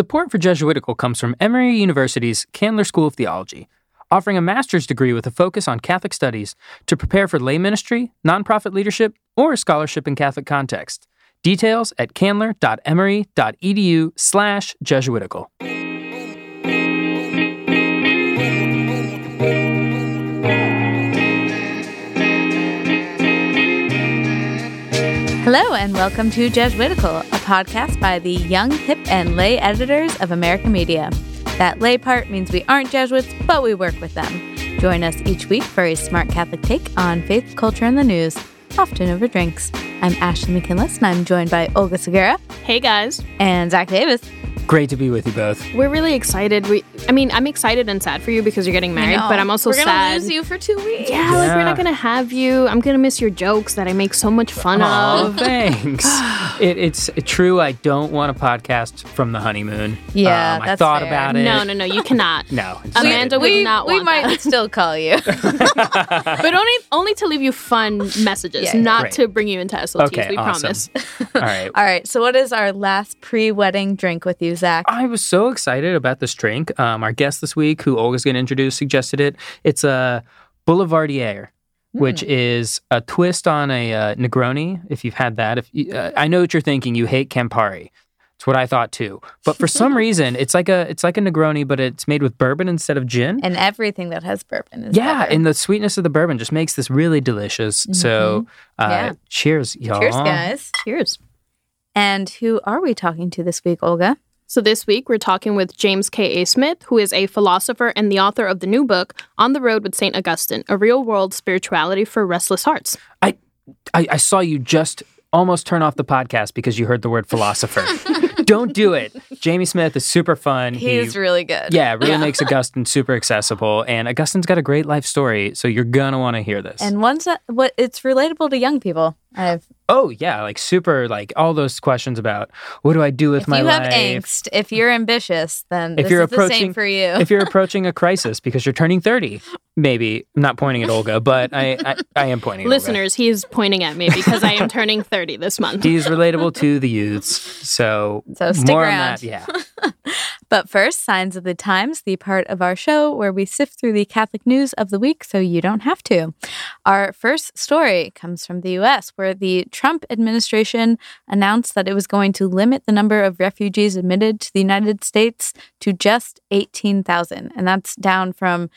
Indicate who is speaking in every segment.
Speaker 1: Support for Jesuitical comes from Emory University's Candler School of Theology, offering a master's degree with a focus on Catholic studies to prepare for lay ministry, nonprofit leadership, or scholarship in Catholic context. Details at candler.emory.edu slash Jesuitical.
Speaker 2: Hello, and welcome to Jesuitical, a podcast by the young, hip, and lay editors of America Media. That lay part means we aren't Jesuits, but we work with them. Join us each week for a smart Catholic take on faith, culture, and the news, often over drinks. I'm Ashley McKinless, and I'm joined by Olga Segura
Speaker 3: Hey guys,
Speaker 2: and Zach Davis.
Speaker 1: Great to be with you both.
Speaker 3: we're really excited. We, I mean, I'm excited and sad for you because you're getting married, but I'm also sad.
Speaker 2: We're gonna
Speaker 3: sad.
Speaker 2: lose you for two weeks.
Speaker 3: Yeah, like we're
Speaker 1: Yeah.
Speaker 3: not gonna have you. I'm gonna miss your jokes that I make so much fun of.
Speaker 1: Oh,
Speaker 3: of.
Speaker 1: thanks. it, it's true. I don't want a podcast from the honeymoon.
Speaker 2: Yeah,
Speaker 1: um, I
Speaker 2: that's
Speaker 1: thought
Speaker 2: fair.
Speaker 1: about it.
Speaker 3: No, no, no, you cannot.
Speaker 1: No, it's
Speaker 3: Amanda
Speaker 1: stupid.
Speaker 3: would not
Speaker 2: we
Speaker 3: want
Speaker 2: might
Speaker 3: that.
Speaker 2: still call you.
Speaker 3: but only only to leave you fun messages,
Speaker 2: Yeah, yeah.
Speaker 3: not
Speaker 1: Great.
Speaker 3: to bring you into SLTs.
Speaker 1: Okay,
Speaker 3: we
Speaker 1: awesome.
Speaker 3: promise.
Speaker 1: All right.
Speaker 2: All right, so what is our last pre-wedding drink with you, Zach?
Speaker 1: I was so excited about this drink. Um, our guest this week, who Olga's going to introduce, suggested it. It's a Boulevardier, which is a twist on a uh, Negroni. If you've had that, if you, uh, I know what you're thinking, you hate Campari. It's what I thought too. But for some reason, it's like a it's like a Negroni, but it's made with bourbon instead of gin.
Speaker 2: And everything that has bourbon is
Speaker 1: yeah,
Speaker 2: better.
Speaker 1: and the sweetness of the bourbon just makes this really delicious. So, uh,
Speaker 2: Yeah.
Speaker 1: cheers, y'all.
Speaker 2: Cheers, guys.
Speaker 3: Cheers.
Speaker 2: And who are we talking to this week, Olga?
Speaker 3: So this week we're talking with James K. A. Smith, who is a philosopher and the author of the new book On the Road with Saint Augustine: A Real World Spirituality for Restless Hearts.
Speaker 1: I, I I saw you just almost turn off the podcast because you heard the word philosopher. Don't do it. Jamie Smith is super fun.
Speaker 2: He's
Speaker 1: he,
Speaker 2: really good.
Speaker 1: yeah, really makes Augustine super accessible, and Augustine's got a great life story. So you're gonna want to hear this.
Speaker 2: And one's that what it's relatable to young people. I've
Speaker 1: oh yeah, like super like all those questions about what do I do with
Speaker 2: if
Speaker 1: my life?
Speaker 2: If you have angst, if you're ambitious, then
Speaker 1: If
Speaker 2: this
Speaker 1: you're
Speaker 2: is the same
Speaker 1: approaching-
Speaker 2: for you.
Speaker 1: if you're approaching a crisis because you're turning 30, maybe I'm not pointing at Olga, but I I, I am pointing. At Olga.
Speaker 3: Listeners, he is pointing at me because I am turning 30 this month.
Speaker 1: He's relatable to the youths, so,
Speaker 2: So stick
Speaker 1: more
Speaker 2: around.
Speaker 1: on that. Yeah,
Speaker 2: But first, Signs of the Times, the part of our show where we sift through the Catholic news of the week so you don't have to. Our first story comes from the US, where the Trump administration announced that it was going to limit the number of refugees admitted to the United States to just 18,000. And that's down from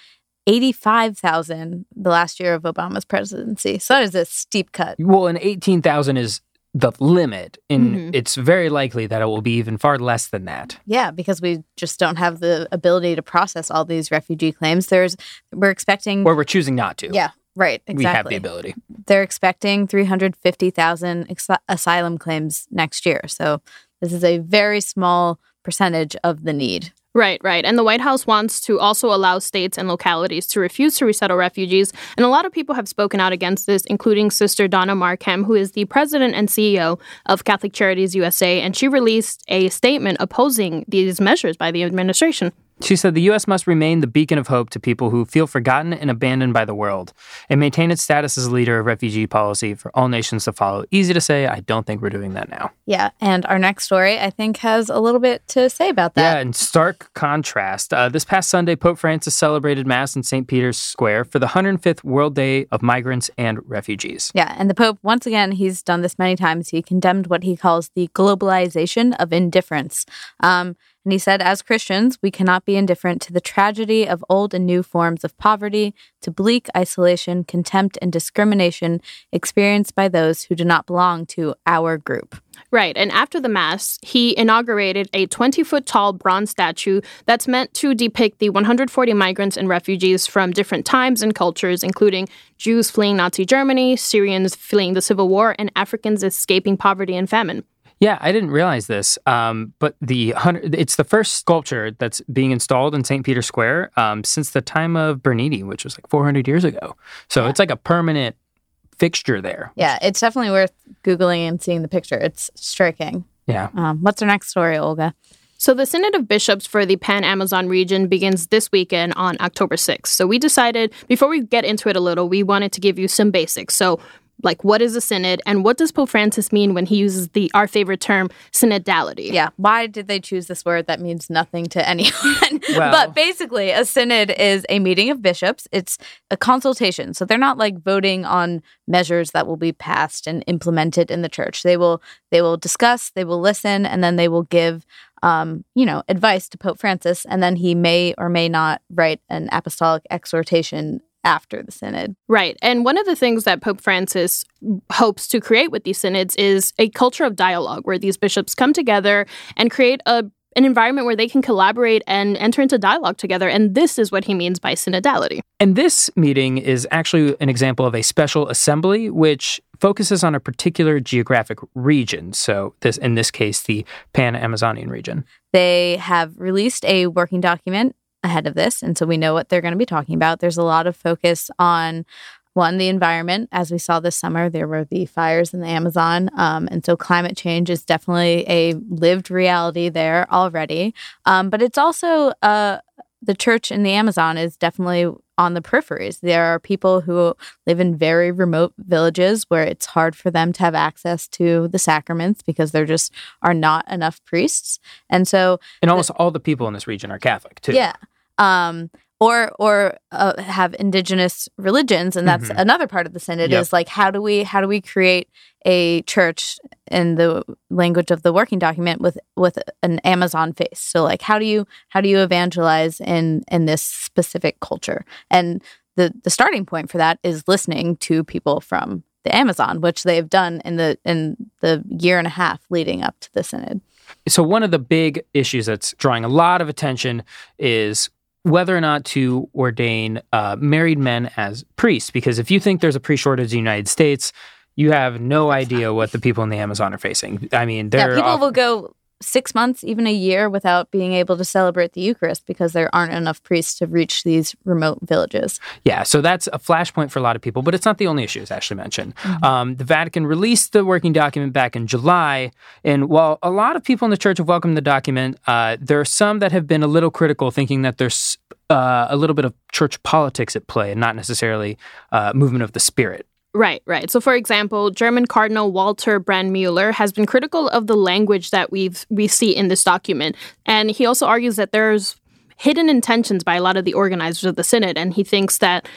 Speaker 2: 85,000 the last year of Obama's presidency. So that is a steep cut.
Speaker 1: well, and 18,000 is the limit, and
Speaker 3: Mhm.
Speaker 1: it's very likely that it will be even far less than that.
Speaker 2: Yeah, because we just don't have the ability to process all these refugee claims. There's we're expecting
Speaker 1: Or we're choosing not to.
Speaker 2: Yeah, right, exactly.
Speaker 1: we have the ability.
Speaker 2: They're expecting 350,000 ex- asylum claims next year. So this is a very small percentage of the need.
Speaker 3: Right, right. And the White House wants to also allow states and localities to refuse to resettle refugees. And a lot of people have spoken out against this, including Sister Donna Markham, who is the president and CEO of Catholic Charities USA. And she released a statement opposing these measures by the administration.
Speaker 1: She said the U.S. must remain the beacon of hope to people who feel forgotten and abandoned by the world and maintain its status as a leader of refugee policy for all nations to follow. Easy to say. I don't think we're doing that now.
Speaker 2: Yeah, and our next story, I think, has a little bit to say about that.
Speaker 1: Yeah, in stark contrast, uh, this past Sunday, Pope Francis celebrated Mass in St. Peter's Square for the 105th World Day of Migrants and Refugees.
Speaker 2: Yeah, and the Pope, once again, he's done this many times. He condemned what he calls the globalization of indifference. Um, and he said, as Christians, we cannot be indifferent to the tragedy of old and new forms of poverty, to bleak isolation, contempt, and discrimination experienced by those who do not belong to our group.
Speaker 3: Right. And after the Mass, he inaugurated a 20 foot tall bronze statue that's meant to depict the 140 migrants and refugees from different times and cultures, including Jews fleeing Nazi Germany, Syrians fleeing the civil war, and Africans escaping poverty and famine.
Speaker 1: Yeah, I didn't realize this, um, but the it's the first sculpture that's being installed in St. Peter's Square um, since the time of Bernini, which was like 400 years ago. So it's like a permanent fixture there.
Speaker 2: Yeah, it's definitely worth Googling and seeing the picture. It's striking.
Speaker 1: Yeah.
Speaker 2: Um, what's our next story, Olga?
Speaker 3: So, the Synod of Bishops for the Pan Amazon region begins this weekend on October 6th. So, we decided, before we get into it a little, we wanted to give you some basics. So, like what is a synod and what does Pope Francis mean when he uses the our favorite term synodality?
Speaker 2: Yeah. Why did they choose this word that means nothing to anyone?
Speaker 1: Well-
Speaker 2: but basically, a synod is a meeting of bishops. It's a consultation. So they're not like voting on measures that will be passed and implemented in the church. They will they will discuss, they will listen, and then they will give um, you know, advice to Pope Francis, and then he may or may not write an apostolic exhortation after the synod.
Speaker 3: Right. And one of the things that Pope Francis hopes to create with these synods is a culture of dialogue where these bishops come together and create a an environment where they can collaborate and enter into dialogue together. And this is what he means by synodality.
Speaker 1: And this meeting is actually an example of a special assembly, which focuses on a particular geographic region. So, this in this case, the Pan Amazonian region.
Speaker 2: They have released a working document ahead of this. And so we know what they're going to be talking about. There's a lot of focus on one, the environment. As we saw this summer, there were the fires in the Amazon. Um, and so climate change is definitely a lived reality there already. Um, but it's also uh, the church in the Amazon is definitely on the peripheries. There are people who live in very remote villages where it's hard for them to have access to the sacraments because there just are not enough priests. And so
Speaker 1: And almost all the people in this region are Catholic, too.
Speaker 2: yeah. Um, or or uh, have indigenous religions, and that's
Speaker 1: Mhm.
Speaker 2: another part of the synod.
Speaker 1: Yep.
Speaker 2: Is like how do we how do we create a church in the language of the working document with with an Amazon face? So like how do you how do you evangelize in in this specific culture? And the the starting point for that is listening to people from the Amazon, which they've done in the in the year and a half leading up to the synod.
Speaker 1: So, one of the big issues that's drawing a lot of attention is whether or not to ordain uh, married men as priests. Because if you think there's a priest shortage in the United States, you have no idea what the people in the Amazon are facing. I mean,
Speaker 2: Yeah, people
Speaker 1: off-
Speaker 2: will go six months, even a year, without being able to celebrate the Eucharist because there aren't enough priests to reach these remote villages.
Speaker 1: Yeah, so that's a flashpoint for a lot of people, but it's not the only issue, as Ashley mentioned. Um, the Vatican released the working document back in July, and while a lot of people in the church have welcomed the document, uh, there are some that have been a little critical, thinking that there's uh, a little bit of church politics at play and not necessarily uh, movement of the spirit.
Speaker 3: Right, right. So, for example, German Cardinal Walter Brandmüller has been critical of the language that we've we see in this document, and he also argues that there's hidden intentions by a lot of the organizers of the synod, and he thinks that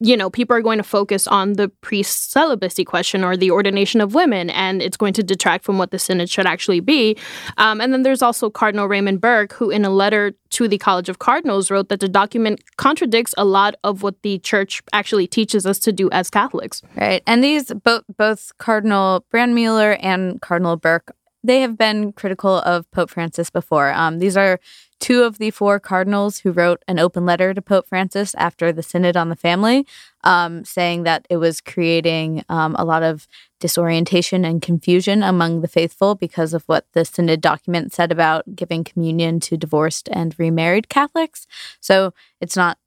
Speaker 3: you know people are going to focus on the priest celibacy question or the ordination of women, and it's going to detract from what the synod should actually be. Um, and then there's also Cardinal Raymond Burke, who in a letter to the College of Cardinals wrote that the document contradicts a lot of what the church actually teaches us to do as Catholics.
Speaker 2: Right. And these both both Cardinal Brandmuller and Cardinal Burke, they have been critical of Pope Francis before. Um, these are two of the four cardinals who wrote an open letter to Pope Francis after the Synod on the Family, um, saying that it was creating um, a lot of disorientation and confusion among the faithful because of what the Synod document said about giving communion to divorced and remarried Catholics. So it's not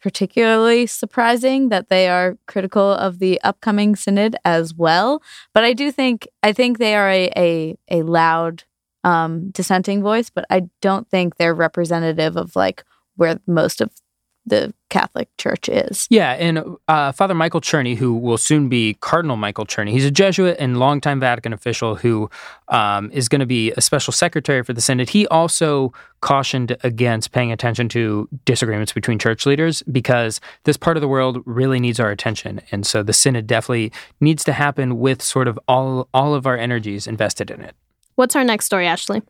Speaker 2: particularly surprising that they are critical of the upcoming synod as well. But I do think I think they are a a, a loud um, dissenting voice, but I don't think they're representative of like where most of the Catholic Church is.
Speaker 1: Yeah, and uh, Father Michael Czerny, who will soon be Cardinal Michael Czerny, he's a Jesuit and longtime Vatican official who um, is going to be a special secretary for the Synod. He also cautioned against paying attention to disagreements between church leaders because this part of the world really needs our attention, and so the Synod definitely needs to happen with sort of all all of our energies invested in it.
Speaker 3: What's our next story, Ashley?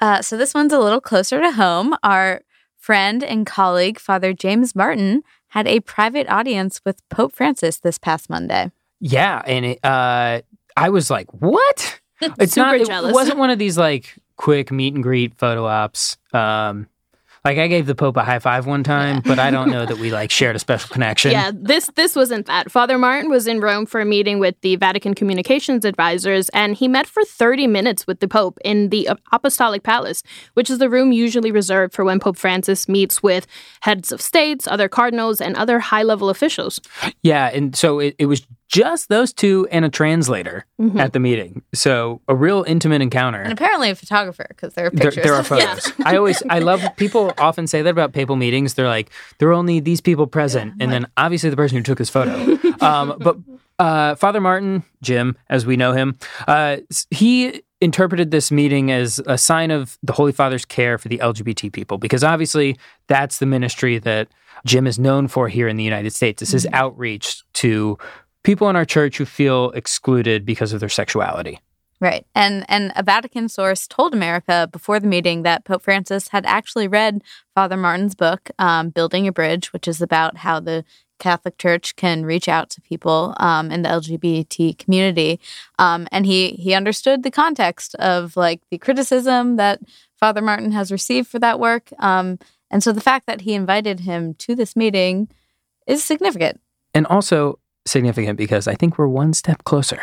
Speaker 2: Uh, so this one's a little closer to home. Our friend and colleague, Father James Martin, had a private audience with Pope Francis this past Monday.
Speaker 1: Yeah, and it, uh, I was like, "What?" It's
Speaker 3: Super
Speaker 1: not. It wasn't one of these like quick meet and greet photo ops. Um, like I gave the Pope a high five one time, but I don't know that we like shared a special connection.
Speaker 3: Yeah, this this wasn't that. Father Martin was in Rome for a meeting with the Vatican communications advisors, and he met for 30 minutes with the Pope in the Apostolic Palace, which is the room usually reserved for when Pope Francis meets with heads of states, other cardinals, and other high level officials.
Speaker 1: yeah, and so it, it was just those two and a translator
Speaker 3: Mhm.
Speaker 1: at the meeting. So a real intimate encounter.
Speaker 2: And apparently a photographer because there are pictures.
Speaker 1: there are photos. I always, I love people often say that about papal meetings. They're like, there are only these people present, and then obviously the person who took this photo. um, but uh, Father Martin, Jim, as we know him, uh, he interpreted this meeting as a sign of the Holy Father's care for the LGBT people, because obviously that's the ministry that Jim is known for here in the United States. This is
Speaker 2: Mm-hmm.
Speaker 1: outreach to people in our church who feel excluded because of their sexuality.
Speaker 2: Right. And and a Vatican source told America before the meeting that Pope Francis had actually read Father Martin's book, um, Building a Bridge, which is about how the Catholic Church can reach out to people um, in the LGBT community. Um, and he he understood the context of like the criticism that Father Martin has received for that work. Um, and so the fact that he invited him to this meeting is significant.
Speaker 1: And also significant because I think we're one step closer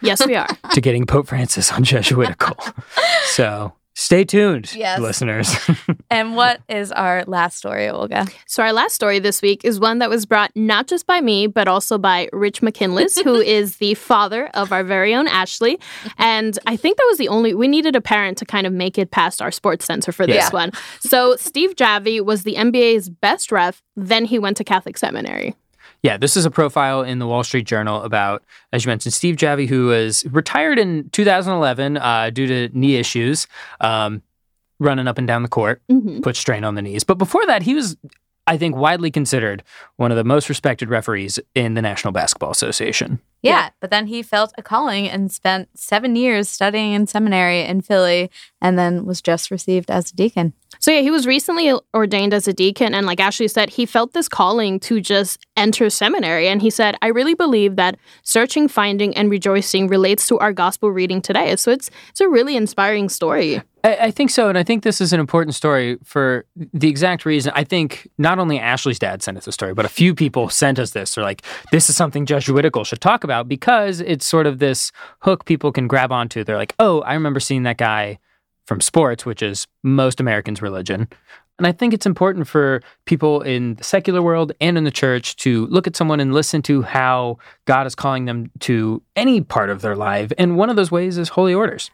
Speaker 3: Yes, we are.
Speaker 1: to getting Pope Francis on Jesuitical. so stay tuned,
Speaker 2: Yes.
Speaker 1: listeners.
Speaker 2: And what is our last story, Olga?
Speaker 3: So, our last story this week is one that was brought not just by me, but also by Rich McKinless, who is the father of our very own Ashley. And I think that was the only, we needed a parent to kind of make it past our sports center for this
Speaker 2: Yeah.
Speaker 3: one. So, Steve Javie was the NBA's best ref, then he went to Catholic seminary.
Speaker 1: Yeah, this is a profile in the Wall Street Journal about, as you mentioned, Steve Javie, who was retired in 2011 uh, due to knee issues, um, running up and down the court,
Speaker 3: Mhm.
Speaker 1: put strain on the knees. But before that, he was, I think, widely considered one of the most respected referees in the National Basketball Association.
Speaker 2: Yeah,
Speaker 3: Yeah.
Speaker 2: but then he felt a calling and spent seven years studying in seminary in Philly and then was just received as a deacon.
Speaker 3: So yeah, he was recently ordained as a deacon, and like Ashley said, he felt this calling to just enter seminary. And he said, "I really believe that searching, finding, and rejoicing relates to our gospel reading today." So it's it's a really inspiring story.
Speaker 1: I, I think so, and I think this is an important story for the exact reason. I think not only Ashley's dad sent us the story, but a few people sent us this. They're like, "This is something Jesuitical should talk about," because it's sort of this hook people can grab onto. They're like, "Oh, I remember seeing that guy from sports, which is most Americans' religion." And I think it's important for people in the secular world and in the church to look at someone and listen to how God is calling them to any part of their life. And one of those ways is holy orders.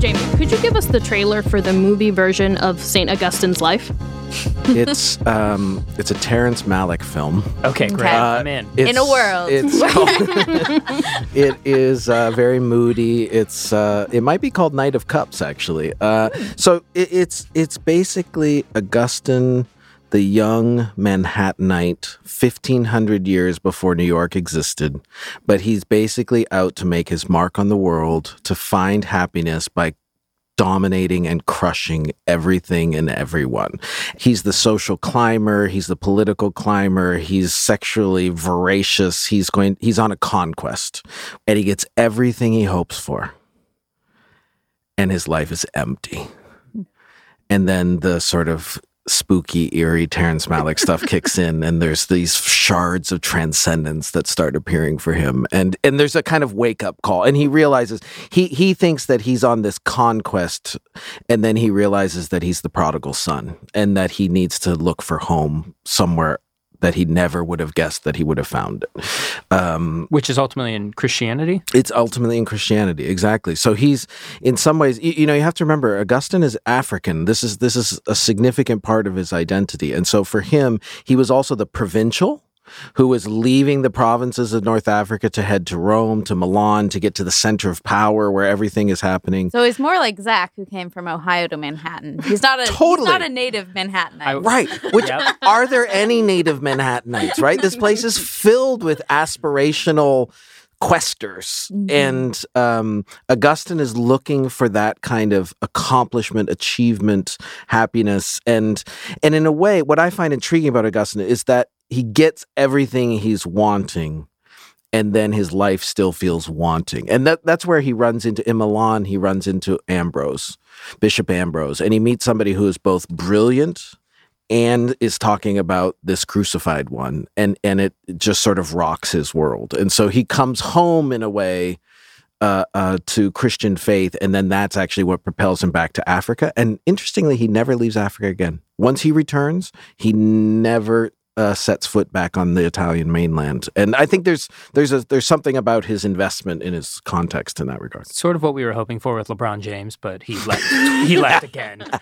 Speaker 3: Jamie, could you give us the trailer for the movie version of Saint Augustine's life?
Speaker 4: It's um, it's a Terrence Malick film.
Speaker 1: Okay, great.
Speaker 2: Okay.
Speaker 1: I'm in.
Speaker 4: It's,
Speaker 2: In a world.
Speaker 4: It's called- it is uh, very moody. It's uh, it might be called Knight of Cups actually. Uh, so it, it's it's basically Augustine, the young Manhattanite, fifteen hundred years before New York existed, but he's basically out to make his mark on the world to find happiness by dominating and crushing everything and everyone. He's the social climber, he's the political climber, he's sexually voracious, he's going he's on a conquest and he gets everything he hopes for. And his life is empty. And then the sort of spooky, eerie Terrence Malick stuff kicks in, and there's these shards of transcendence that start appearing for him, and and there's a kind of wake up call, and he realizes he he thinks that he's on this conquest, and then he realizes that he's the prodigal son, and that he needs to look for home somewhere that he never would have guessed that he would have found it. Um,
Speaker 1: which is ultimately in Christianity.
Speaker 4: it's ultimately in Christianity, exactly. So he's in some ways, you, you know, you have to remember Augustine is African. This is this is a significant part of his identity, and so for him, he was also the provincial who was leaving the provinces of North Africa to head to Rome, to Milan, to get to the center of power where everything is happening.
Speaker 2: So he's more like Zach, who came from Ohio to Manhattan. He's not a
Speaker 4: Totally.
Speaker 2: he's not a native Manhattanite.
Speaker 1: I-
Speaker 4: Right. Which
Speaker 1: Yep.
Speaker 4: are there any native Manhattanites, right? This place is filled with aspirational questers.
Speaker 2: Mhm.
Speaker 4: And um, Augustine is looking for that kind of accomplishment, achievement, happiness. And and in a way, what I find intriguing about Augustine is that he gets everything he's wanting. And then his life still feels wanting. And that, that's where he runs into, in Milan, he runs into Ambrose, Bishop Ambrose. And he meets somebody who is both brilliant and is talking about this crucified one and and it just sort of rocks his world and so he comes home in a way uh, uh, to Christian faith, and then that's actually what propels him back to Africa. And interestingly, he never leaves Africa again. Once he returns, he never uh, sets foot back on the Italian mainland. And I think there's there's a there's something about his investment in his context in that regard.
Speaker 1: Sort of what we were hoping for with LeBron James, but he left. he left again.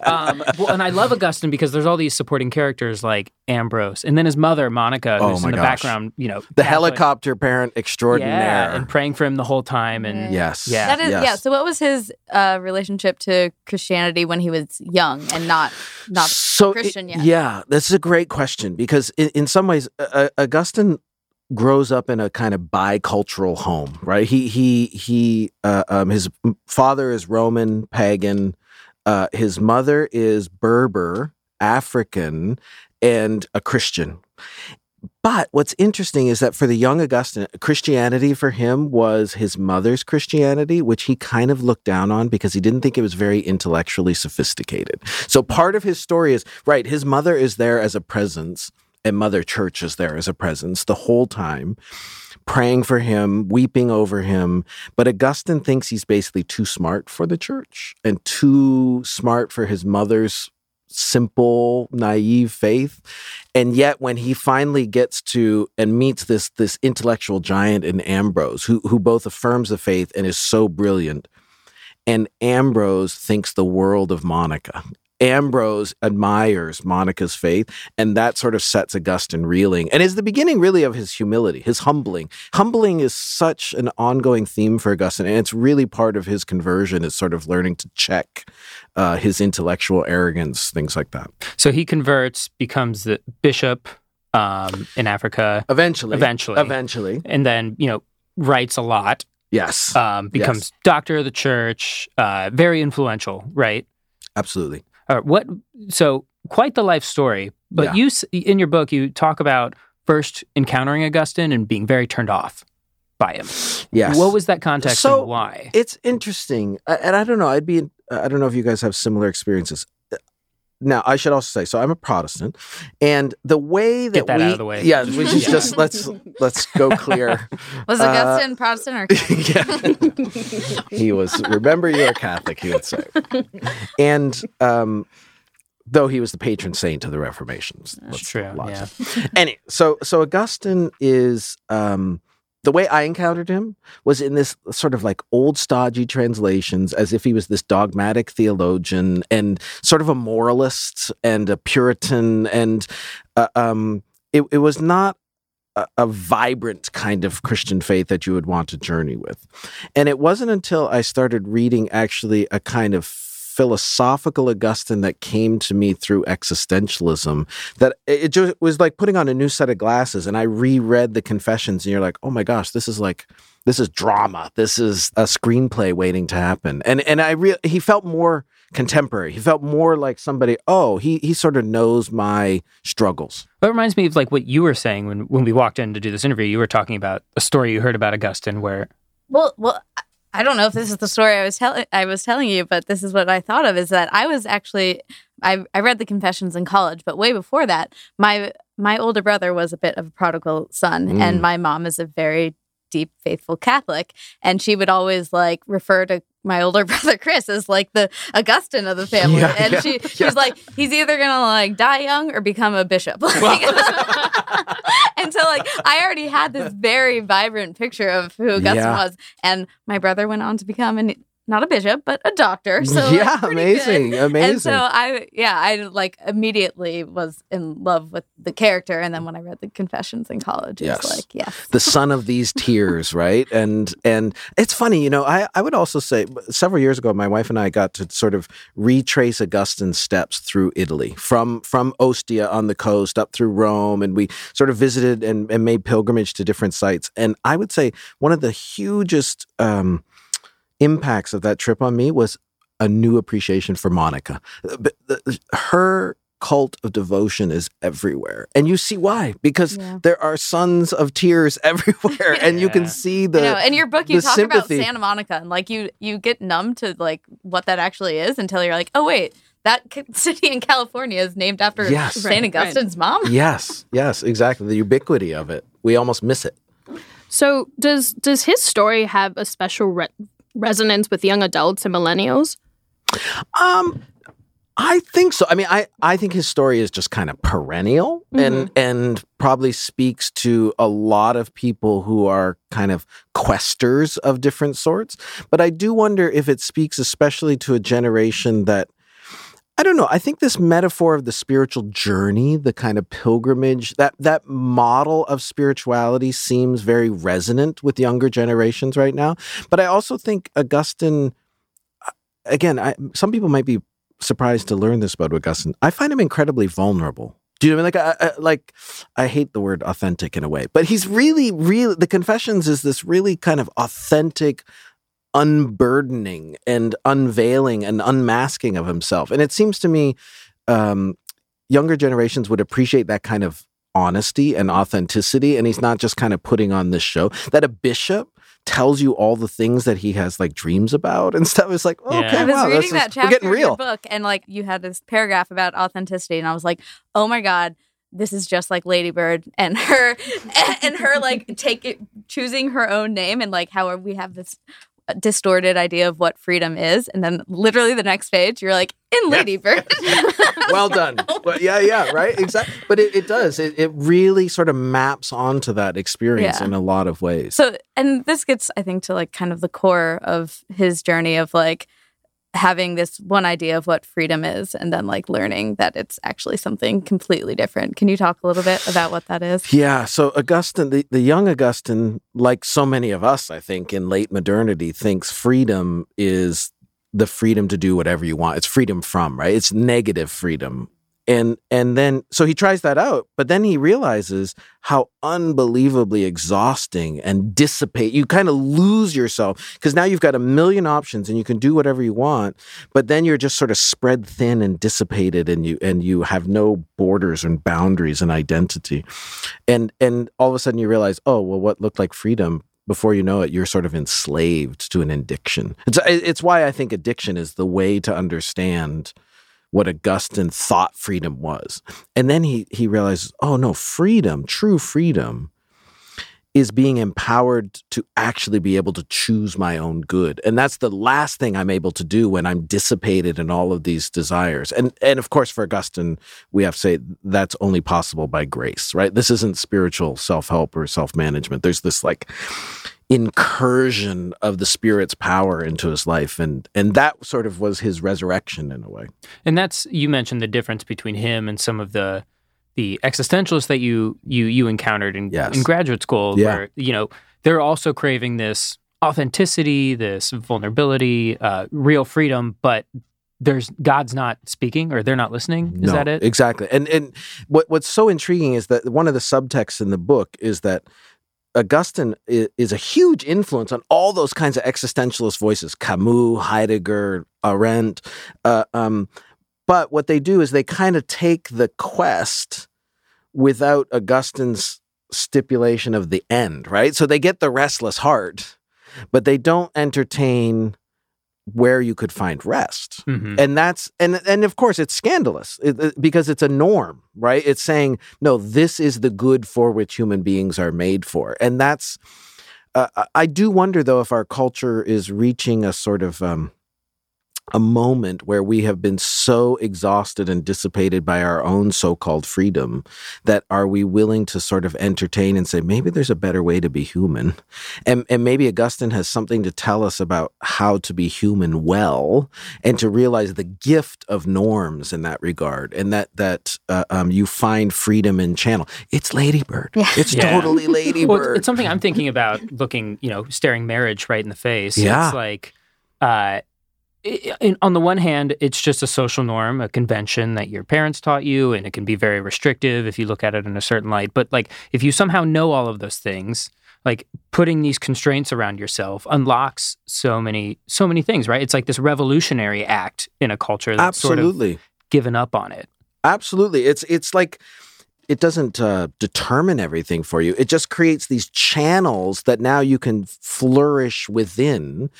Speaker 1: Um, well, and I love Augustine because there's all these supporting characters like Ambrose, and then his mother Monica,
Speaker 4: Oh
Speaker 1: who's
Speaker 4: my
Speaker 1: in the
Speaker 4: gosh.
Speaker 1: background. You know,
Speaker 4: The
Speaker 1: Catholic.
Speaker 4: helicopter parent extraordinaire.
Speaker 1: Yeah, and praying for him the whole time, and
Speaker 4: yes.
Speaker 1: Yeah.
Speaker 2: That is,
Speaker 4: yes.
Speaker 2: yeah. So, what was his uh, relationship to Christianity when he was young and not not
Speaker 4: so it-
Speaker 2: Christian yet?
Speaker 4: Yeah, that's a great question because in, in some ways, uh, Augustine grows up in a kind of bicultural home, right? He he he. Uh, um, his father is Roman pagan. Uh, his mother is Berber, African, and a Christian. But what's interesting is that for the young Augustine, Christianity for him was his mother's Christianity, which he kind of looked down on because he didn't think it was very intellectually sophisticated. So part of his story is right, his mother is there as a presence, and Mother Church is there as a presence the whole time, praying for him, weeping over him. But Augustine thinks he's basically too smart for the church and too smart for his mother's simple, naive faith. And yet when he finally gets to and meets this this intellectual giant in Ambrose, who who both affirms the faith and is so brilliant, and Ambrose thinks the world of Monica. Ambrose admires Monica's faith, and that sort of sets Augustine reeling and is the beginning really of his humility, his humbling. Humbling is such an ongoing theme for Augustine, and it's really part of his conversion, is sort of learning to check uh, his intellectual arrogance, things like that.
Speaker 1: so he converts, becomes the bishop um, in Africa,
Speaker 4: Eventually.
Speaker 1: Eventually.
Speaker 4: Eventually.
Speaker 1: and then you know writes a lot.
Speaker 4: Yes.
Speaker 1: Um, becomes doctor of the church, uh, very influential, right?
Speaker 4: absolutely.
Speaker 1: Uh, what? So quite the life story. But
Speaker 4: Yeah.
Speaker 1: you in your book you talk about first encountering Augustine and being very turned off by him.
Speaker 4: Yes.
Speaker 1: What was that context
Speaker 4: So-
Speaker 1: and why?
Speaker 4: It's interesting, I- and I don't know. I'd be. I don't know if you guys have similar experiences. Now, I should also say, so I'm a Protestant, and the way that,
Speaker 1: Get that
Speaker 4: we,
Speaker 1: out of the way.
Speaker 4: yeah, we just,
Speaker 1: Yeah.
Speaker 4: just let's let's go clear.
Speaker 2: Was
Speaker 4: Uh,
Speaker 2: Augustine Protestant or
Speaker 4: yeah. he was. Remember, you're a Catholic. He would say, and um, though he was the patron saint of the Reformation,
Speaker 1: That's true. Yeah.
Speaker 4: that. Anyway, so so Augustine is um, the way I encountered him was in this sort of like old stodgy translations, as if he was this dogmatic theologian and sort of a moralist and a Puritan, and uh, um, it, it was not. A, a vibrant kind of Christian faith that you would want to journey with. And it wasn't until I started reading actually a kind of philosophical Augustine that came to me through existentialism that it just was like putting on a new set of glasses and I reread the confessions and you're like, oh my gosh, this is like this is drama. This is a screenplay waiting to happen. And and I re- he felt more contemporary. He felt more like somebody, oh, he he sort of knows my struggles.
Speaker 1: That reminds me of like what you were saying when when we walked in to do this interview. You were talking about a story you heard about Augustine where
Speaker 2: Well, well, I- don't know if this is the story I was telling I was telling you, but this is what I thought of is that I was actually I I read the Confessions in college, but way before that, my my older brother was a bit of a prodigal son,
Speaker 4: Mm.
Speaker 2: and my mom is a very deep faithful Catholic, and she would always like refer to my older brother Chris is like the Augustine of the family,
Speaker 4: Yeah,
Speaker 2: and
Speaker 4: yeah,
Speaker 2: she she
Speaker 4: yeah.
Speaker 2: was like he's either gonna like die young or become a bishop. Like- and so like I already had this very vibrant picture of who Augustine was, and my brother went on to become an not a bishop but a doctor. So
Speaker 4: yeah, amazing,
Speaker 2: good.
Speaker 4: amazing.
Speaker 2: And so I yeah I like immediately was in love with the character, and then when I read the Confessions in college, it
Speaker 4: Yes.
Speaker 2: like yes.
Speaker 4: the son of these tears, right? And and it's funny, you know. I I would also say several years ago, my wife and I got to sort of retrace Augustine's steps through Italy, from from Ostia on the coast up through Rome, and we sort of visited and, and made pilgrimage to different sites. And I would say one of the hugest um, impacts of that trip on me was a new appreciation for Monica. Uh, her cult of devotion is everywhere, and you see why because
Speaker 2: Yeah.
Speaker 4: there are sons of tears everywhere, and you can see the.
Speaker 2: you know, in your book, you talk
Speaker 4: sympathy.
Speaker 2: about Santa Monica, and like you, you get numb to like what that actually is until you're like, oh wait, that city in California is named after
Speaker 4: Yes.
Speaker 2: Saint
Speaker 3: Right, right.
Speaker 2: Augustine's mom.
Speaker 4: yes, yes, exactly. The ubiquity of it, we almost miss it.
Speaker 3: So does does his story have a special re- resonance with young adults and millennials?
Speaker 4: Um, I think so. I mean, I, I think his story is just kind of perennial and and probably speaks to a lot of people who are kind of questers of different sorts. But I do wonder if it speaks especially to a generation that I don't know. I think this metaphor of the spiritual journey, the kind of pilgrimage, that that model of spirituality seems very resonant with younger generations right now. But I also think Augustine uh, again, I, some people might be surprised to learn this about Augustine. I find him incredibly vulnerable. Do you know what I mean? Like, I, I, like, I hate the word authentic in a way, but he's really, really. The Confessions is this really kind of authentic, unburdening and unveiling and unmasking of himself. And it seems to me, um, younger generations would appreciate that kind of honesty and authenticity. And he's not just kind of putting on this show that a bishop tells you all the things that he has like dreams about and stuff. It's like,
Speaker 1: Yeah.
Speaker 4: okay,
Speaker 2: I was
Speaker 4: wow,
Speaker 2: reading
Speaker 4: this
Speaker 2: that
Speaker 4: is, we're
Speaker 2: chapter
Speaker 4: getting
Speaker 2: of your
Speaker 4: real.
Speaker 2: book, and like you had this paragraph about authenticity, and I was like, oh my god, this is just like Ladybird and her and her like take it, choosing her own name, and like how we have this distorted idea of what freedom is, and then literally the next page, you're like in Ladybird.
Speaker 4: well done. Well, yeah, yeah, right. Exactly. But it, it does. It, it really sort of maps onto that experience
Speaker 2: Yeah.
Speaker 4: in a lot of ways.
Speaker 2: So, and this gets, I think, to like kind of the core of his journey of like having this one idea of what freedom is and then like learning that it's actually something completely different. Can you talk a little bit about what that is?
Speaker 4: Yeah, so Augustine, the, the young Augustine, like so many of us, I think, in late modernity, thinks freedom is the freedom to do whatever you want. It's freedom from, right? It's negative freedom. And and then so he tries that out, but then he realizes how unbelievably exhausting and dissipate. You kind of lose yourself because now you've got a million options and you can do whatever you want, but then you're just sort of spread thin and dissipated and you and you have no borders and boundaries and identity and and all of a sudden you realize oh well what looked like freedom before you know it you're sort of enslaved to an addiction it's it's why i think addiction is the way to understand what augustine thought freedom was. And then he he realizes oh no freedom true freedom is being empowered to actually be able to choose my own good. And that's the last thing i'm able to do when i'm dissipated in all of these desires. And and of course for augustine we have to say that's only possible by grace right? This isn't spiritual self-help or self-management. There's this like incursion of the spirit's power into his life and and that sort of was his resurrection in a way
Speaker 1: And that's you mentioned the difference between him and some of the the existentialists that you you you encountered in
Speaker 4: Yes.
Speaker 1: in graduate school
Speaker 4: Yeah.
Speaker 1: where you know they're also craving this authenticity, this vulnerability, uh, real freedom, but there's God's not speaking or they're not listening. Is
Speaker 4: No,
Speaker 1: that it?
Speaker 4: Exactly. And and what what's so intriguing is that one of the subtexts in the book is that Augustine is, a huge influence on all those kinds of existentialist voices, Camus, Heidegger, Arendt. Uh, um, but what they do is they kind of take the quest without Augustine's stipulation of the end, right? So they get the restless heart, but they don't entertain where you could find rest.
Speaker 1: Mhm.
Speaker 4: and that's and and of course it's scandalous because it's a norm right? It's saying no this is the good for which human beings are made for. And that's uh, I- i do wonder though if our culture is reaching a sort of um a moment where we have been so exhausted and dissipated by our own so-called freedom that are we willing to sort of entertain and say maybe there's a better way to be human and and maybe Augustine has something to tell us about how to be human well and to realize the gift of norms in that regard and that that uh, um, you find freedom in channel it's ladybird
Speaker 2: Yeah.
Speaker 4: it's
Speaker 1: Yeah.
Speaker 4: totally ladybird
Speaker 1: Well, it's, it's something I'm thinking about looking, you know, staring marriage right in the face.
Speaker 4: Yeah.
Speaker 1: It's like, uh, on the one hand, it's just a social norm, a convention that your parents taught you, and it can be very restrictive if you look at it in a certain light. But like, if you somehow know all of those things, like putting these constraints around yourself unlocks so many, so many things, right? It's like this revolutionary act in a culture that's sort of
Speaker 4: absolutely
Speaker 1: given up on it.
Speaker 4: Absolutely. It's it's like it doesn't uh, determine everything for you. It just creates these channels that now you can flourish within.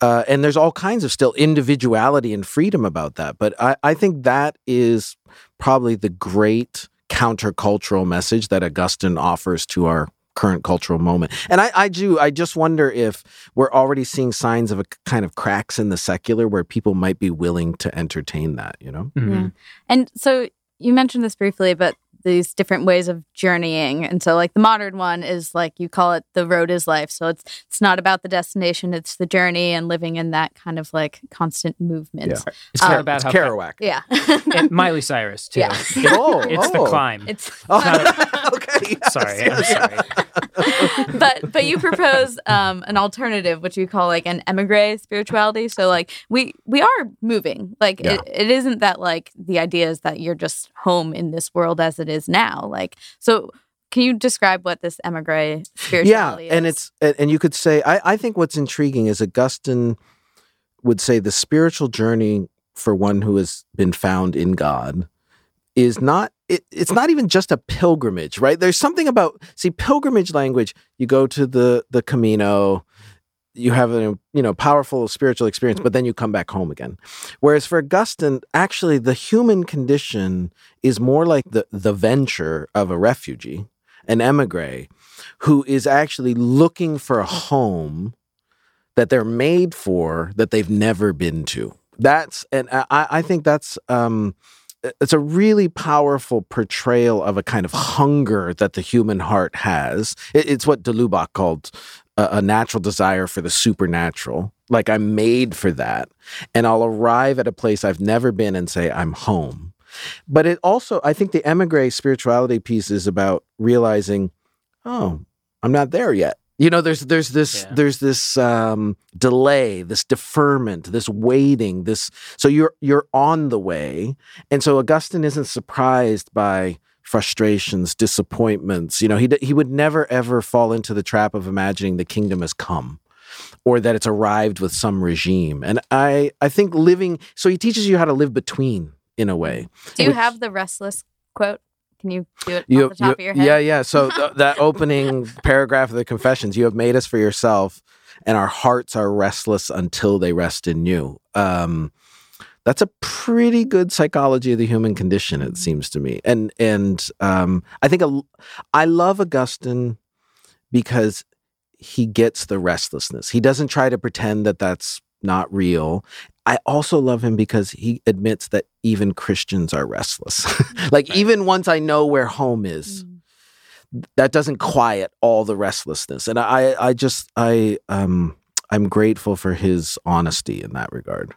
Speaker 4: Uh, and there's all kinds of still individuality and freedom about that. But I, I think that is probably the great countercultural message that Augustine offers to our current cultural moment. And I, I do, I just wonder if we're already seeing signs of a kind of cracks in the secular where people might be willing to entertain that, you know?
Speaker 1: Mhm.
Speaker 2: Yeah. And so you mentioned this briefly, but these different ways of journeying. And so like the modern one is like you call it the road is life. So it's it's not about the destination, it's the journey and living in that kind of like constant movement.
Speaker 4: Yeah.
Speaker 1: It's
Speaker 2: Um,
Speaker 1: not about
Speaker 4: It's
Speaker 1: how
Speaker 4: Kerouac.
Speaker 2: Yeah.
Speaker 1: and Miley Cyrus too.
Speaker 2: Yeah.
Speaker 1: It-
Speaker 4: Oh,
Speaker 1: it's the
Speaker 4: oh.
Speaker 1: climb.
Speaker 2: it's
Speaker 4: Oh,
Speaker 1: not
Speaker 4: okay. yes,
Speaker 1: sorry, I'm
Speaker 4: yes.
Speaker 1: sorry.
Speaker 2: but but you propose um, an alternative, which you call like an emigre spirituality. So like we we are moving. Like
Speaker 4: Yeah.
Speaker 2: it, it isn't that like the idea is that you're just home in this world as it is now. Like so, can you describe what this emigre
Speaker 4: yeah
Speaker 2: spirituality is?
Speaker 4: and it's and and you could say I, I think what's intriguing is augustine would say the spiritual journey for one who has been found in god is not it, it's not even just a pilgrimage right there's something about see pilgrimage language you go to the the camino you have a you know powerful spiritual experience but then you come back home again whereas for augustine actually the human condition is more like the the venture of a refugee an emigre who is actually looking for a home that they're made for that they've never been to. That's and I, I think that's um, it's a really powerful portrayal of a kind of hunger that the human heart has. It's what de Lubac called a, a natural desire for the supernatural. Like I'm made for that, and I'll arrive at a place I've never been and say I'm home. But it also, I think, the emigre spirituality piece is about realizing, oh, I'm not there yet. You know, there's there's this
Speaker 1: Yeah.
Speaker 4: there's this um, delay, this deferment, this waiting, this. So you're you're on the way, and so Augustine isn't surprised by frustrations, disappointments. You know, he he would never ever fall into the trap of imagining the kingdom has come or that it's arrived with some regime. And I I think living so he teaches you how to live between in a way.
Speaker 2: Do you
Speaker 4: which-
Speaker 2: have the restless quote? Can you do it
Speaker 4: You,
Speaker 2: off the top
Speaker 4: you-
Speaker 2: of your head?
Speaker 4: yeah, yeah. So th- that opening paragraph of the Confessions, you have made us for yourself, and our hearts are restless until they rest in you. Um, that's a pretty good psychology of the human condition, it seems to me. And and um, I think a, I love Augustine because he gets the restlessness. He doesn't try to pretend that that's not real. I also love him because he admits that even Christians are restless. like
Speaker 1: Right.
Speaker 4: even once I know where home is,
Speaker 2: Mm.
Speaker 4: that doesn't quiet all the restlessness. And I I just I um I'm grateful for his honesty in that regard.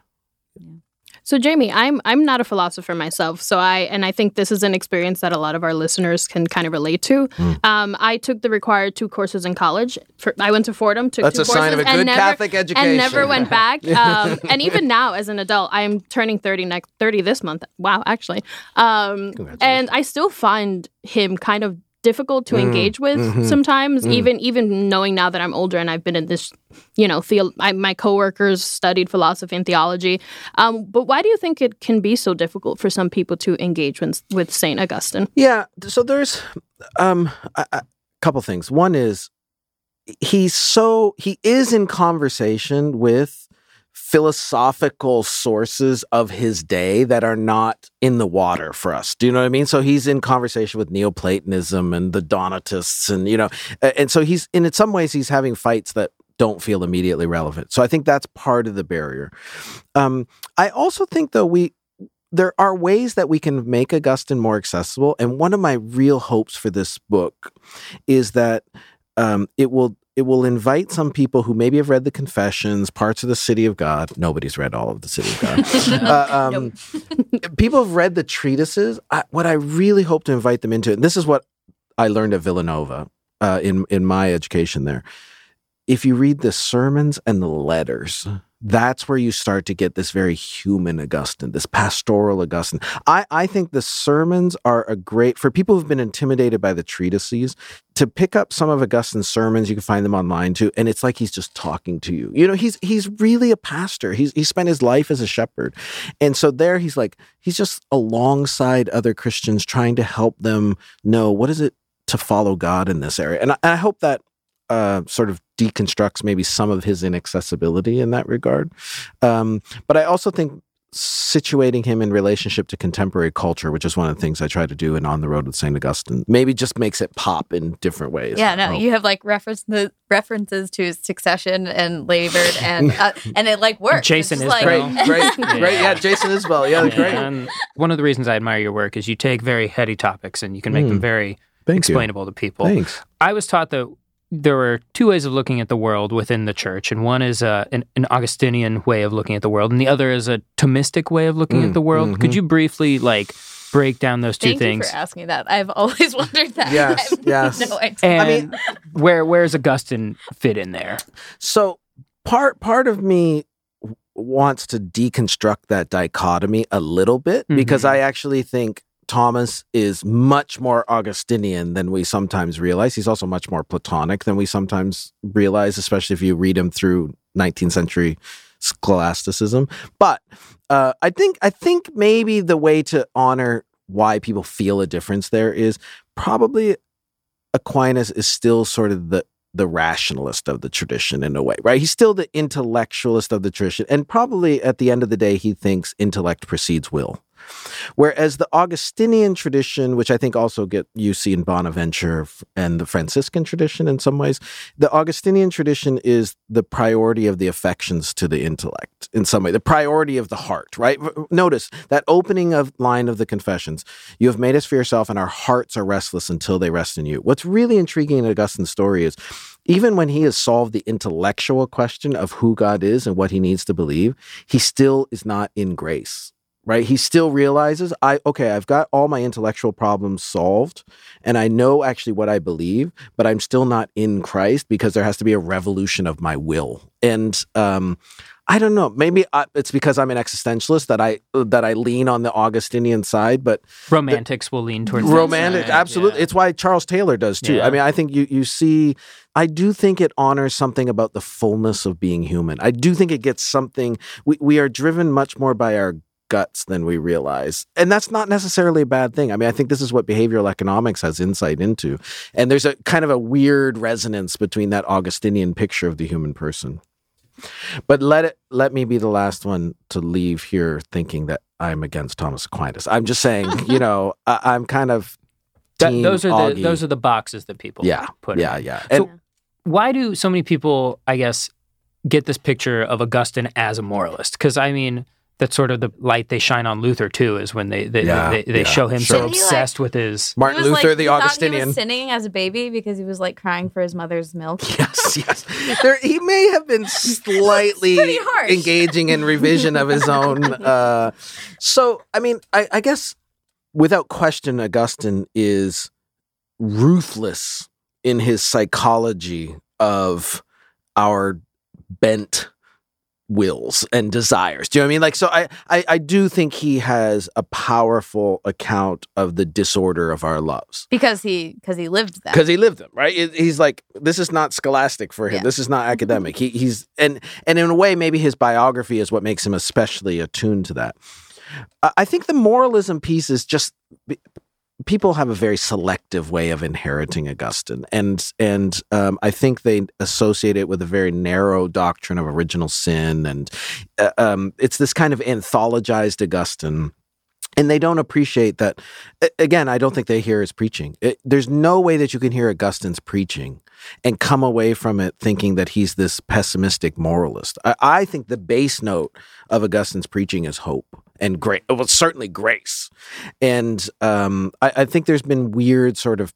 Speaker 3: So Jamie, I'm I'm not a philosopher myself, so I and I think this is an experience that a lot of our listeners can kind of relate to.
Speaker 4: Mm.
Speaker 3: Um, I took the required two courses in college. For, I went to Fordham, took
Speaker 4: That's
Speaker 3: two
Speaker 4: a
Speaker 3: courses,
Speaker 4: sign of a
Speaker 3: and
Speaker 4: good
Speaker 3: never,
Speaker 4: Catholic education.
Speaker 3: and never went back. Um, and even now, as an adult, I am turning thirty next thirty this month. Wow, actually, um, and I still find him kind of difficult to
Speaker 4: Mm,
Speaker 3: engage with
Speaker 4: mhm,
Speaker 3: sometimes.
Speaker 4: mm.
Speaker 3: Even even knowing now that I'm older and I've been in this, you know, theo- I, my coworkers studied philosophy and theology. Um, but why do you think it can be so difficult for some people to engage with, with Saint Augustine?
Speaker 4: Yeah. So there's um a, a couple things. One is he's so he is in conversation with philosophical sources of his day that are not in the water for us. Do you know what I mean? So he's in conversation with Neoplatonism and the Donatists and you know and so he's in some ways he's having fights that don't feel immediately relevant. So I think that's part of the barrier. Um I also think though we there are ways that we can make Augustine more accessible. And one of my real hopes for this book is that um, it will it will invite some people who maybe have read the Confessions, parts of the City of God. Nobody's read all of the City of God. uh, um, people have read the treatises. I, what I really hope to invite them into, and this is what I learned at Villanova uh, in in my education there. If you read the sermons and the letters, that's where you start to get this very human Augustine, this pastoral Augustine. I, I think the sermons are a great for people who've been intimidated by the treatises to pick up some of Augustine's sermons. You can find them online too, and it's like he's just talking to you. You know, he's he's really a pastor. He's he spent his life as a shepherd, and so there he's like he's just alongside other Christians trying to help them know what is it to follow God in this area. And I, and I hope that uh, sort of deconstructs maybe some of his inaccessibility in that regard. Um, but I also think situating him in relationship to contemporary culture, which is one of the things I try to do in On the Road with St. Augustine. Maybe just makes it pop in different ways.
Speaker 2: Yeah, no, you have like reference the references to Succession and Lady Bird, and uh, and it like works.
Speaker 1: Jason
Speaker 2: just, like,
Speaker 1: Isbell.
Speaker 4: Great, great, great. Yeah, Jason Isbell. Yeah,
Speaker 1: Yeah,
Speaker 4: great.
Speaker 1: And one of the reasons I admire your work is you take very heady topics and you can make them
Speaker 4: Mm.
Speaker 1: very
Speaker 4: Thank
Speaker 1: explainable to people.
Speaker 4: Thanks.
Speaker 1: I was taught that there were two ways of looking at the world within the church, and one is uh, an, an Augustinian way of looking at the world, and the other is a Thomistic way of looking
Speaker 4: Mm,
Speaker 1: at the world. Could
Speaker 4: mhm.
Speaker 1: you briefly like break down those two
Speaker 2: Thank you
Speaker 1: things?
Speaker 2: for asking that. I've always wondered that.
Speaker 4: Yes, yes.
Speaker 2: No idea.
Speaker 1: And
Speaker 4: mean-
Speaker 1: where where's Augustine fit in there?
Speaker 4: So part part of me wants to deconstruct that dichotomy a little bit because
Speaker 1: Mhm.
Speaker 4: I actually think Thomas is much more Augustinian than we sometimes realize. He's also much more Platonic than we sometimes realize, especially if you read him through 19th century scholasticism. But uh, I think I think maybe the way to honor why people feel a difference there is probably Aquinas is still sort of the the rationalist of the tradition in a way, right? He's still the intellectualist of the tradition, and probably at the end of the day, he thinks intellect precedes will. Whereas the Augustinian tradition, which I think also get you see in Bonaventure and the Franciscan tradition in some ways, the Augustinian tradition is the priority of the affections to the intellect in some way, the priority of the heart, right? Notice that opening of line of the confessions, you have made us for yourself and our hearts are restless until they rest in you. What's really intriguing in Augustine's story is even when he has solved the intellectual question of who God is and what he needs to believe, he still is not in grace. Right? He still realizes, I okay, I've got all my intellectual problems solved and I know actually what I believe, but I'm still not in Christ because there has to be a revolution of my will. And um I don't know. Maybe I, it's because I'm an existentialist that I that I lean on the Augustinian side, but
Speaker 1: Romantics will lean towards
Speaker 4: romantic
Speaker 1: side,
Speaker 4: absolutely
Speaker 1: yeah.
Speaker 4: it's why charles taylor does too
Speaker 1: Yeah.
Speaker 4: i mean i think you you see i do think it honors something about the fullness of being human i do think it gets something we, we are driven much more by our guts than we realize and that's not necessarily a bad thing i mean i think this is what behavioral economics has insight into and there's a kind of a weird resonance between that augustinian picture of the human person but let it let me be the last one to leave here thinking that I'm against Thomas Aquinas. I'm just saying, you know, I, I'm kind of
Speaker 1: That- those are the those are the boxes that people
Speaker 4: yeah,
Speaker 1: put
Speaker 4: yeah,
Speaker 1: in.
Speaker 4: yeah.
Speaker 1: So-
Speaker 4: And
Speaker 1: why do so many people, I guess, get this picture of Augustine as a moralist? Because I mean, that's sort of the light they shine on Luther too. Is when they they,
Speaker 4: Yeah,
Speaker 1: they, they
Speaker 4: yeah,
Speaker 1: show him
Speaker 4: sure.
Speaker 1: so
Speaker 2: Didn't like-
Speaker 1: obsessed with his.
Speaker 4: Martin Luther,
Speaker 2: like-
Speaker 4: the
Speaker 2: he thought
Speaker 4: Augustinian.
Speaker 2: He was sinning as a baby because he was like crying for his mother's milk.
Speaker 4: yes, yes. There, he may have been slightly engaging in revision of his own. Uh, so, I mean, I, I guess without question, Augustine is ruthless in his psychology of our bent wills and desires. Do you know what I mean? Like, so I, I, I do think he has a powerful account of the disorder of our loves
Speaker 2: because he because he lived them.
Speaker 4: because he lived them right It- he's like this is not scholastic for him
Speaker 2: Yeah.
Speaker 4: this is not academic he, he's and and in a way maybe his biography is what makes him especially attuned to that I- i think the moralism piece is just people have a very selective way of inheriting augustine. And and um, i think they associate it with a very narrow doctrine of original sin. And uh, um, it's this kind of anthologized augustine. And they don't appreciate that again i don't think they hear his preaching. It- there's no way that you can hear augustine's preaching and come away from it thinking that he's this pessimistic moralist. I, I think the base note of augustine's preaching is hope and grace well certainly grace. And um, I, I think there's been weird sort of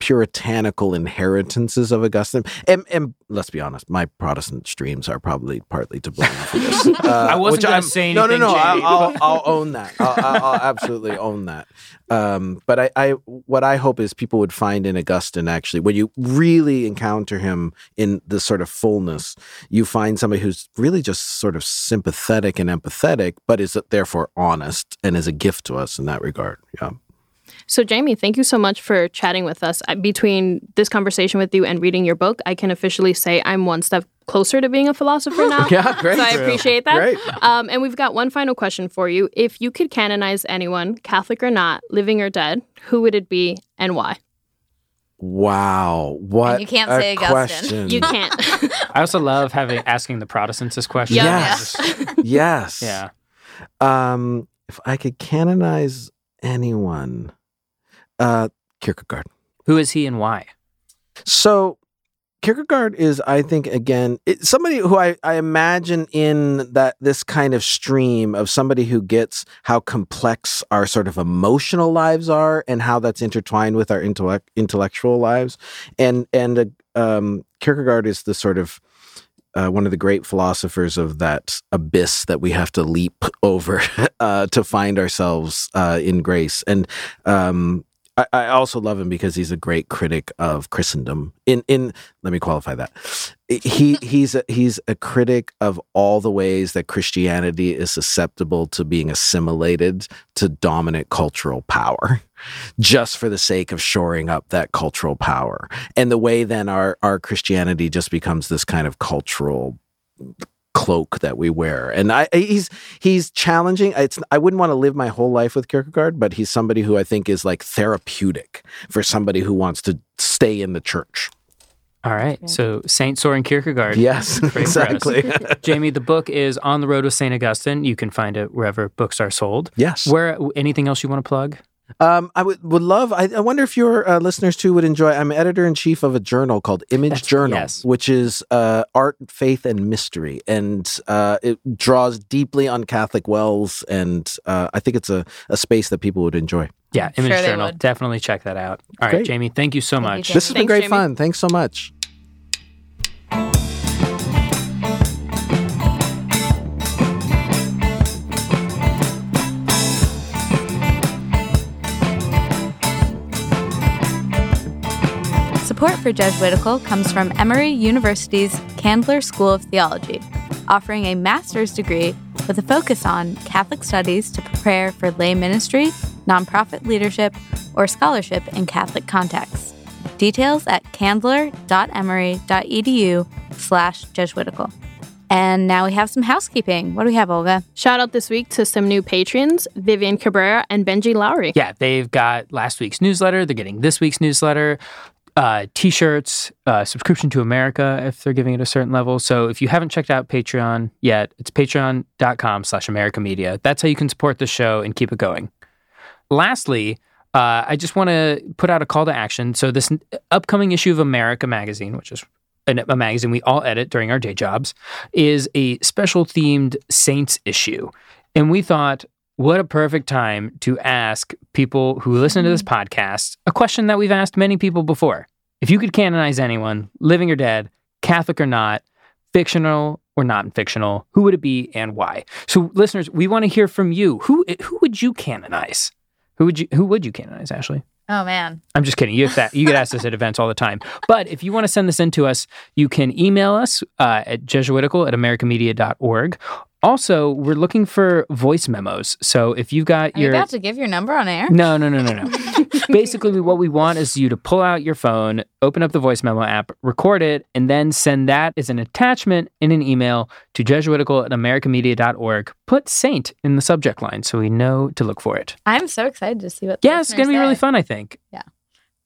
Speaker 4: puritanical inheritances of Augustine. And, and let's be honest, my Protestant streams are probably partly to blame for this. Uh,
Speaker 1: I wasn't
Speaker 4: which
Speaker 1: gonna
Speaker 4: I'm-
Speaker 1: say
Speaker 4: No, no,
Speaker 1: anything,
Speaker 4: no. I'll, I'll, I'll own that. I'll, I'll, I'll absolutely own that. Um, but I, I, what I hope is people would find in Augustine actually, when you really encounter him in the sort of fullness, you find somebody who's really just sort of sympathetic and empathetic, but is therefore honest and is a gift to us in that regard. Yeah.
Speaker 3: So, Jamie, thank you so much for chatting with us. Between this conversation with you and reading your book, I can officially say I'm one step closer to being a philosopher now.
Speaker 4: Yeah, great.
Speaker 3: So I appreciate that.
Speaker 4: Great.
Speaker 3: Um, and we've got one final question for you. If you could canonize anyone, Catholic or not, living or dead, who would it be and why?
Speaker 4: Wow. What
Speaker 2: you can't
Speaker 4: a
Speaker 2: say Augustine.
Speaker 4: question.
Speaker 3: You can't.
Speaker 1: I also love having asking the Protestants this question.
Speaker 3: Yeah.
Speaker 4: Yes. yes.
Speaker 1: Yeah.
Speaker 4: Um, if I could canonize anyone, uh, Kierkegaard.
Speaker 1: Who is he and why?
Speaker 4: So Kierkegaard is, I think, again, it, somebody who I, I imagine in that this kind of stream of somebody who gets how complex our sort of emotional lives are and how that's intertwined with our intellect, intellectual lives. And and uh, um, Kierkegaard is the sort of uh, one of the great philosophers of that abyss that we have to leap over uh, to find ourselves uh, in grace. And um, I, I also love him because he's a great critic of Christendom. In in let me qualify that. He he's a, he's a critic of all the ways that Christianity is susceptible to being assimilated to dominant cultural power, just for the sake of shoring up that cultural power. And the way then our our Christianity just becomes this kind of cultural cloak that we wear. And I he's he's challenging. It's I wouldn't want to live my whole life with Kierkegaard, but he's somebody who I think is like therapeutic for somebody who wants to stay in the church.
Speaker 1: All right. Yeah. So Saint Soren Kierkegaard.
Speaker 4: Yes, exactly.
Speaker 1: Jamie, the book is On the Road with Saint Augustine. You can find it wherever books are sold.
Speaker 4: Yes.
Speaker 1: Where anything else you want to plug?
Speaker 4: Um, I would would love. I, I wonder if your uh, listeners too would enjoy. I'm editor in chief of a journal called Image That's, Journal, yes. which is uh, art, faith, and mystery, and uh, it draws deeply on Catholic wells, and uh, I think it's a, a space that people would enjoy.
Speaker 1: Yeah, Image sure Journal. Definitely check that out. All right, Great. Jamie, thank you so thank much.
Speaker 4: You, this has Thanks, been great Jamie. fun. Thanks so much.
Speaker 2: Support for Jesuitical comes from Emory University's Candler School of Theology, offering a master's degree with a focus on Catholic studies to prepare for lay ministry, nonprofit leadership, or scholarship in Catholic contexts. Details at candler.emory.edu slash Jesuitical. And now we have some housekeeping. What do we have, Olga?
Speaker 3: Shout out this week to some new patrons, Vivian Cabrera and Benji Lowry.
Speaker 1: Yeah, they've got last week's newsletter. They're getting this week's newsletter uh, t-shirts, uh, subscription to America if they're giving it a certain level. So if you haven't checked out Patreon yet, it's patreon.com slash America Media. That's how you can support the show and keep it going. Lastly, uh, I just want to put out a call to action. So this upcoming issue of America Magazine, which is a magazine we all edit during our day jobs, is a special themed Saints issue. And we thought, what a perfect time to ask people who listen to this mm-hmm. podcast a question that we've asked many people before. If you could canonize anyone, living or dead, Catholic or not, fictional or not fictional, who would it be and why? So, listeners, we want to hear from you. Who who would you canonize? Who would you who would you canonize, Ashley?
Speaker 2: Oh man.
Speaker 1: I'm just kidding. You that you get asked this at events all the time. But if you want to send this in to us, you can email us uh, at jesuitical at americamedia.org also, we're looking for voice memos. So if you've got
Speaker 2: Are
Speaker 1: your
Speaker 2: you about to give your number on air?
Speaker 1: No, no, no, no, no. Basically, what we want is you to pull out your phone, open up the voice memo app, record it, and then send that as an attachment in an email to jesuitical at americamedia.org. Put saint in the subject line so we know to look for it.
Speaker 2: I'm so excited to see what
Speaker 1: Yeah, it's gonna be
Speaker 2: say.
Speaker 1: really fun, I think.
Speaker 2: Yeah.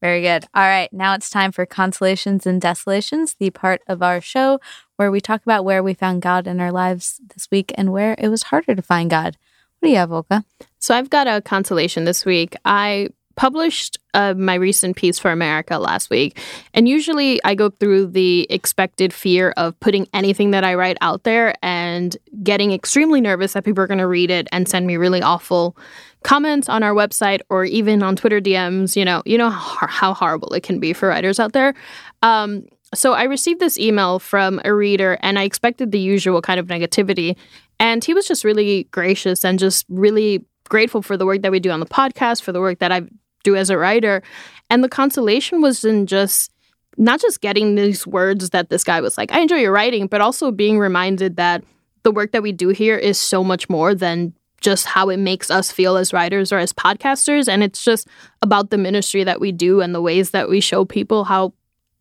Speaker 2: Very good. All right, now it's time for Consolations and Desolations, the part of our show where we talk about where we found God in our lives this week and where it was harder to find God. What do you have, Olga?
Speaker 3: So I've got a consolation this week. I published uh, my recent piece for America last week. And usually I go through the expected fear of putting anything that I write out there and getting extremely nervous that people are going to read it and send me really awful comments on our website or even on Twitter DMs. You know, you know how, how horrible it can be for writers out there. Um, so I received this email from a reader, and I expected the usual kind of negativity. And he was just really gracious and just really grateful for the work that we do on the podcast, for the work that I do as a writer. And the consolation was in just not just getting these words that this guy was like, I enjoy your writing, but also being reminded that the work that we do here is so much more than just how it makes us feel as writers or as podcasters. And it's just about the ministry that we do and the ways that we show people how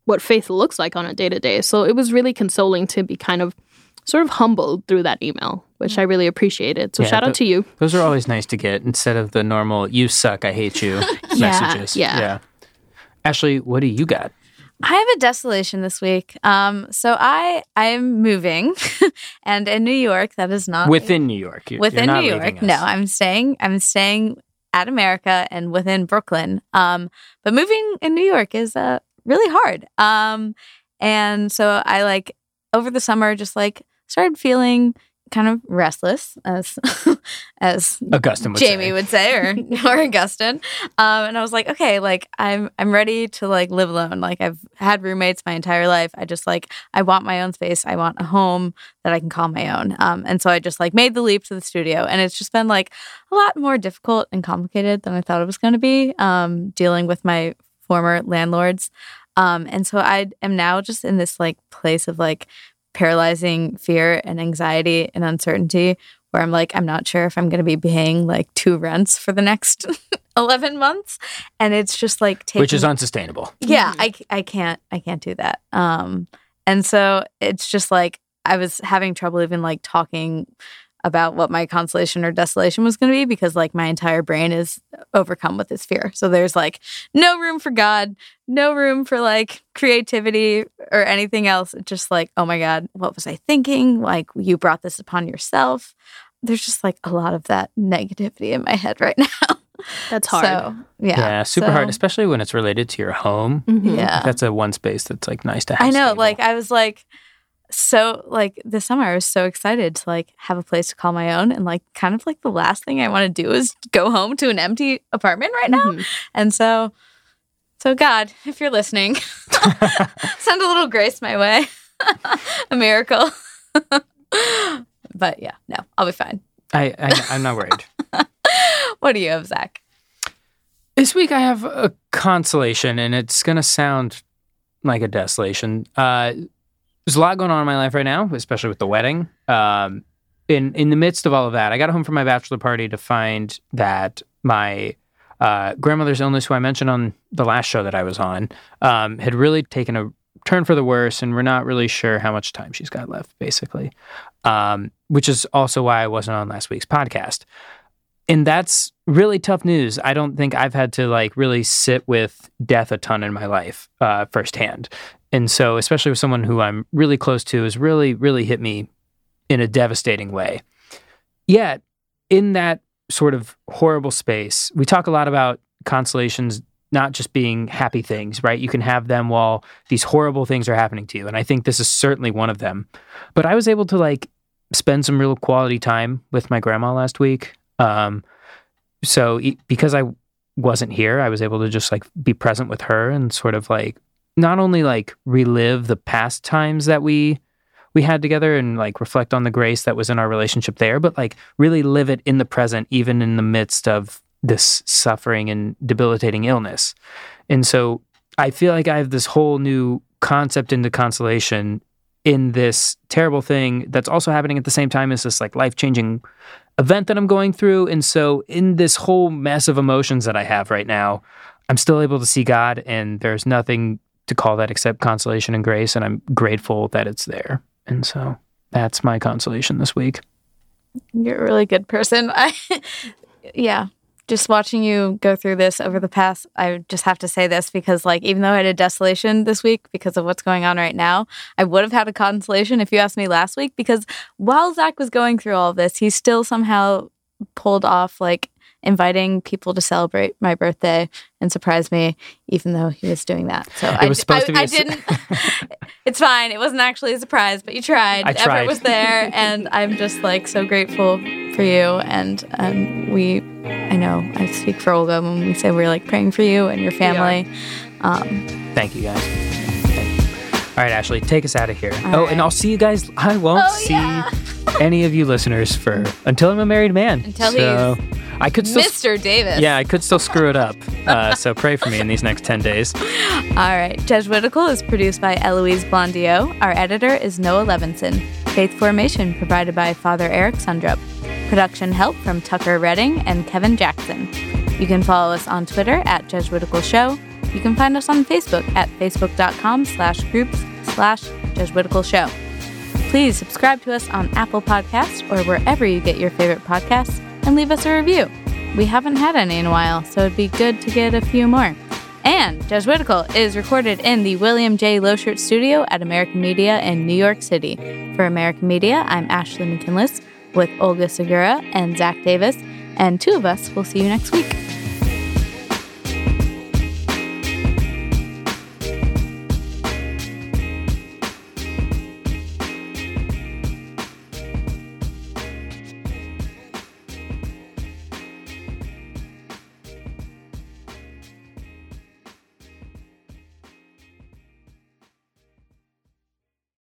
Speaker 3: what faith looks like on a day to day. So it was really consoling to be kind of sort of humbled through that email, which I really appreciated. So yeah, shout out to you.
Speaker 1: Those are always nice to get instead of the normal "you suck, I hate you" messages.
Speaker 3: Yeah. yeah.
Speaker 1: Ashley, what do you got?
Speaker 2: I have a desolation this week. Um, so I I'm moving, and in New York, that is not
Speaker 1: Within New York. You're- you're
Speaker 2: within
Speaker 1: not
Speaker 2: New
Speaker 1: leaving
Speaker 2: York. No. I'm staying. I'm staying at America and within Brooklyn. Um, but moving in New York is uh really hard. Um, and so I like over the summer just like started feeling kind of restless as as
Speaker 1: Augustine would
Speaker 2: Jamie
Speaker 1: say.
Speaker 2: would say, or or Augustine. Um, and I was like, okay, like I'm I'm ready to like live alone. Like I've had roommates my entire life. I just like I want my own space. I want a home that I can call my own. Um, and so I just like made the leap to the studio, and it's just been like a lot more difficult and complicated than I thought it was going to be. Um, dealing with my former landlords. Um, and so I am now just in this like place of like paralyzing fear and anxiety and uncertainty where I'm like, I'm not sure if I'm going to be paying like two rents for the next 11 months. And it's just like taking,
Speaker 1: Which is unsustainable.
Speaker 2: yeah, I, I can't, I can't do that. Um, and so it's just like, I was having trouble even like talking about what my consolation or desolation was going to be because like my entire brain is overcome with this fear. So there's like no room for God, no room for like creativity or anything else. It's just like, oh my God, what was I thinking? Like you brought this upon yourself. There's just like a lot of that negativity in my head right now.
Speaker 3: That's hard.
Speaker 2: So yeah,
Speaker 1: Yeah, super
Speaker 2: So,
Speaker 1: hard, especially when it's related to your home.
Speaker 3: Mhm.
Speaker 2: Yeah,
Speaker 1: That's a one space that's like nice to have.
Speaker 2: I know.
Speaker 1: stable.
Speaker 2: Like I was like so like this summer I was so excited to like have a place to call my own and like kind of like the last thing I want to do is go home to an empty apartment right now.
Speaker 3: Mhm.
Speaker 2: And so so God, if you're listening, send a little grace my way. a miracle. but yeah, no, I'll be fine.
Speaker 1: I, I I'm not worried.
Speaker 2: What do you have, Zach?
Speaker 1: This week I have a consolation, and it's gonna sound like a desolation. Uh, there's a lot going on in my life right now, especially with the wedding. Um, in in the midst of all of that, I got home from my bachelor party to find that my uh, grandmother's illness, who I mentioned on the last show that I was on, um, had really taken a turn for the worse, and we're not really sure how much time she's got left, basically. Um, which is also why I wasn't on last week's podcast and that's really tough news. I don't think I've had to like really sit with death a ton in my life uh, firsthand, and so especially with someone who I'm really close to has really really hit me in a devastating way. Yet in that sort of horrible space, we talk a lot about consolations not just being happy things, right? You can have them while these horrible things are happening to you, and I think this is certainly one of them. But I was able to like spend some real quality time with my grandma last week. Um, so because I wasn't here, I was able to just like be present with her and sort of like not only like relive the past times that we we had together and like reflect on the grace that was in our relationship there, but like really live it in the present, even in the midst of this suffering and debilitating illness. And so I feel like I have this whole new concept into consolation in this terrible thing that's also happening at the same time as this like life changing event that I'm going through. And so, in this whole mess of emotions that I have right now, I'm still able to see God, and there's nothing to call that except consolation and grace. And I'm grateful that it's there. And so, that's my consolation this week.
Speaker 2: You're a really good person. I, yeah, just watching you go through this over the past, I just have to say this because, like, even though I had a desolation this week because of what's going on right now, I would have had a consolation if you asked me last week because while Zach was going through all of this, he still somehow pulled off like inviting people to celebrate my birthday and surprise me, even though he was doing that. So I,
Speaker 1: was supposed
Speaker 2: I,
Speaker 1: to be
Speaker 2: I
Speaker 1: a
Speaker 2: didn't. it's fine. It wasn't actually a surprise, but you tried.
Speaker 1: I
Speaker 2: Effort
Speaker 1: tried.
Speaker 2: was there, and I'm just like so grateful for you. And um, we, I know I speak for Olga when we say we're like praying for you and your family. Um,
Speaker 1: Thank you guys. All right, Ashley, take us out of here.
Speaker 2: All
Speaker 1: oh,
Speaker 2: right.
Speaker 1: and I'll see you guys. I won't
Speaker 2: Oh,
Speaker 1: see
Speaker 2: yeah.
Speaker 1: any of you listeners for until I'm a married man.
Speaker 2: Until
Speaker 1: so I could still.
Speaker 2: Mr. Davis.
Speaker 1: Yeah, I could still screw it up. Uh, so pray for me in these next 10 days.
Speaker 2: All right. Jesuitical is produced by Eloise Blondiau. Our editor is Noah Levinson. Faith Formation provided by Father Eric Sundrup. Production help from Tucker Redding and Kevin Jackson. You can follow us on Twitter at Jesuitical Show. You can find us on Facebook at facebook.com slash groups slash Jesuitical Show. Please subscribe to us on Apple Podcasts or wherever you get your favorite podcasts and leave us a review. We haven't had any in a while, so it'd be good to get a few more. And Jesuitical is recorded in the William J. Loschert Studio at America Media in New York City. For America Media, I'm Ashley McKinless with Olga Segura and Zach Davis, and two of us will see you next week.